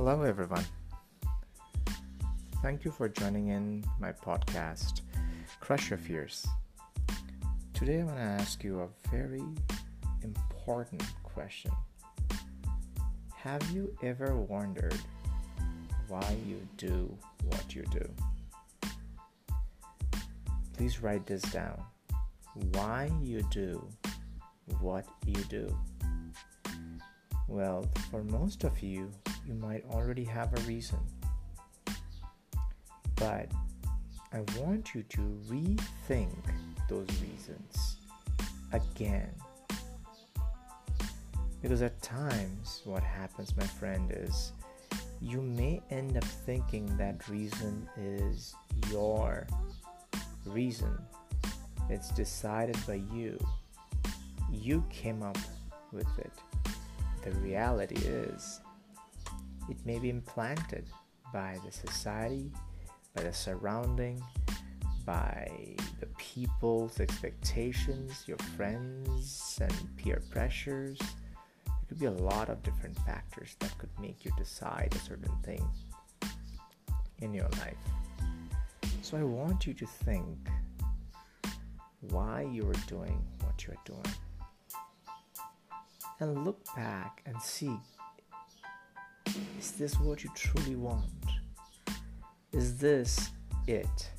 Hello, everyone. Thank you for joining in my podcast, Crush Your Fears. Today, I want to ask you a very important question. Have you ever wondered why you do what you do? Please write this down. Why you do what you do. Well, for most of you, you might already have a reason. But I want you to rethink those reasons again. Because at times, what happens, my friend, is you may end up thinking that reason is your reason. It's decided by you. You came up with it. The reality is, it may be implanted by the society, by the surrounding, by the people's expectations, your friends, and peer pressures. There could be a lot of different factors that could make you decide a certain thing in your life. So I want you to think why you are doing what you are doing. And look back and see is this what you truly want? Is this it?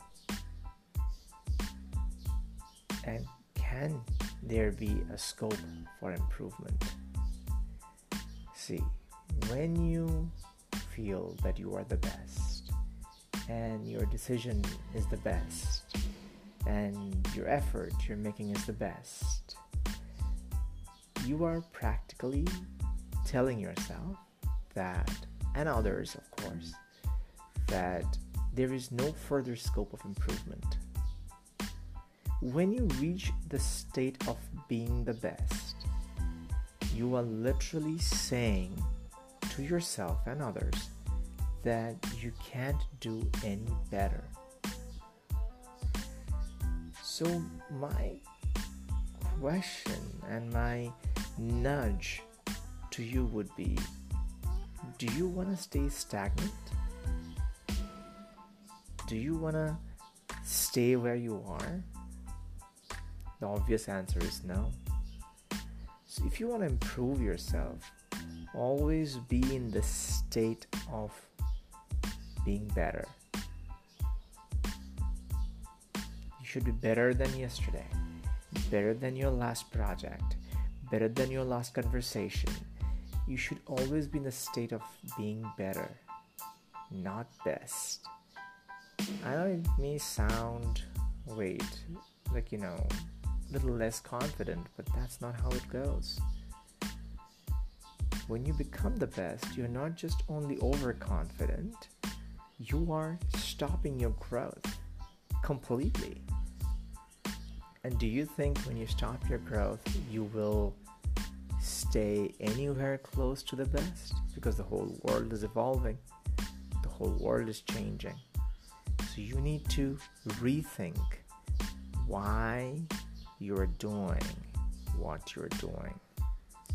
And can there be a scope for improvement? See, when you feel that you are the best and your decision is the best and your effort you're making is the best, you are practically telling yourself that, and others, of course, that there is no further scope of improvement. When you reach the state of being the best, you are literally saying to yourself and others that you can't do any better. So, my question and my nudge to you would be do you want to stay stagnant? Do you want to stay where you are? The obvious answer is no. So, if you want to improve yourself, always be in the state of being better. You should be better than yesterday, better than your last project, better than your last conversation. You should always be in the state of being better, not best. I know it may sound, wait, like you know, a little less confident, but that's not how it goes. When you become the best, you're not just only overconfident, you are stopping your growth completely. And do you think when you stop your growth, you will stay anywhere close to the best? Because the whole world is evolving, the whole world is changing. So you need to rethink why you're doing what you're doing.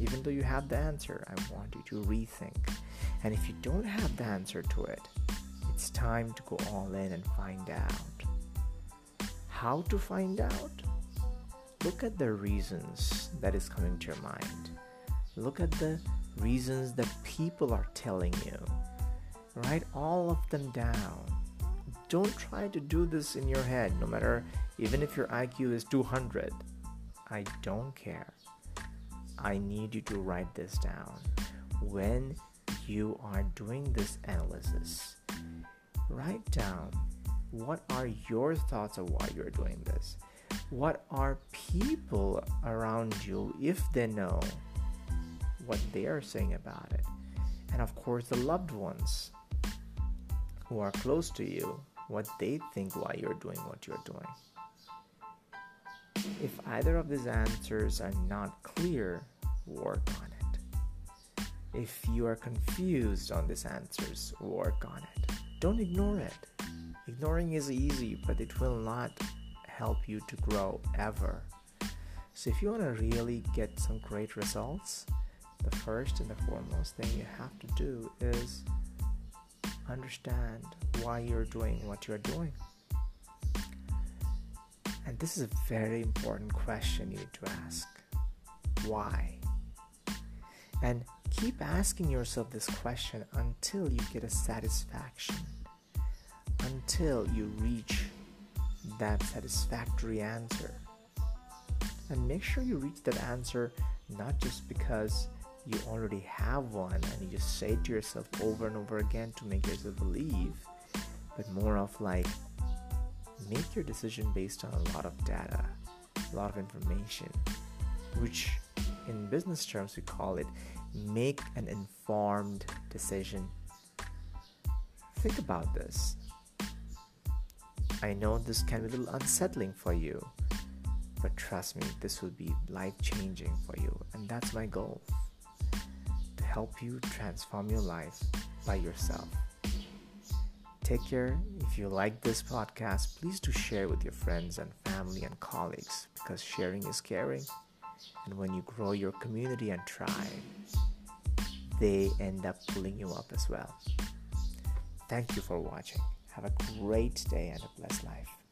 Even though you have the answer, I want you to rethink. And if you don't have the answer to it, it's time to go all in and find out. How to find out? Look at the reasons that is coming to your mind. Look at the reasons that people are telling you. Write all of them down. Don't try to do this in your head, no matter even if your IQ is 200. I don't care. I need you to write this down. When you are doing this analysis, write down what are your thoughts of why you're doing this. What are people around you, if they know, what they are saying about it? And of course, the loved ones who are close to you, what they think why you're doing what you're doing. If either of these answers are not clear, work on it. If you are confused on these answers, work on it. Don't ignore it. Ignoring is easy, but it will not help you to grow ever. So, if you want to really get some great results, the first and the foremost thing you have to do is understand why you're doing what you're doing. And this is a very important question you need to ask. Why? And keep asking yourself this question until you get a satisfaction, until you reach that satisfactory answer. And make sure you reach that answer not just because you already have one and you just say it to yourself over and over again to make yourself believe, but more of like make your decision based on a lot of data, a lot of information, which in business terms we call it make an informed decision. Think about this. I know this can be a little unsettling for you, but trust me, this will be life changing for you, and that's my goal to help you transform your life by yourself. Take care. If you like this podcast, please do share with your friends and family and colleagues because sharing is caring. And when you grow your community and tribe, they end up pulling you up as well. Thank you for watching. Have a great day and a blessed life.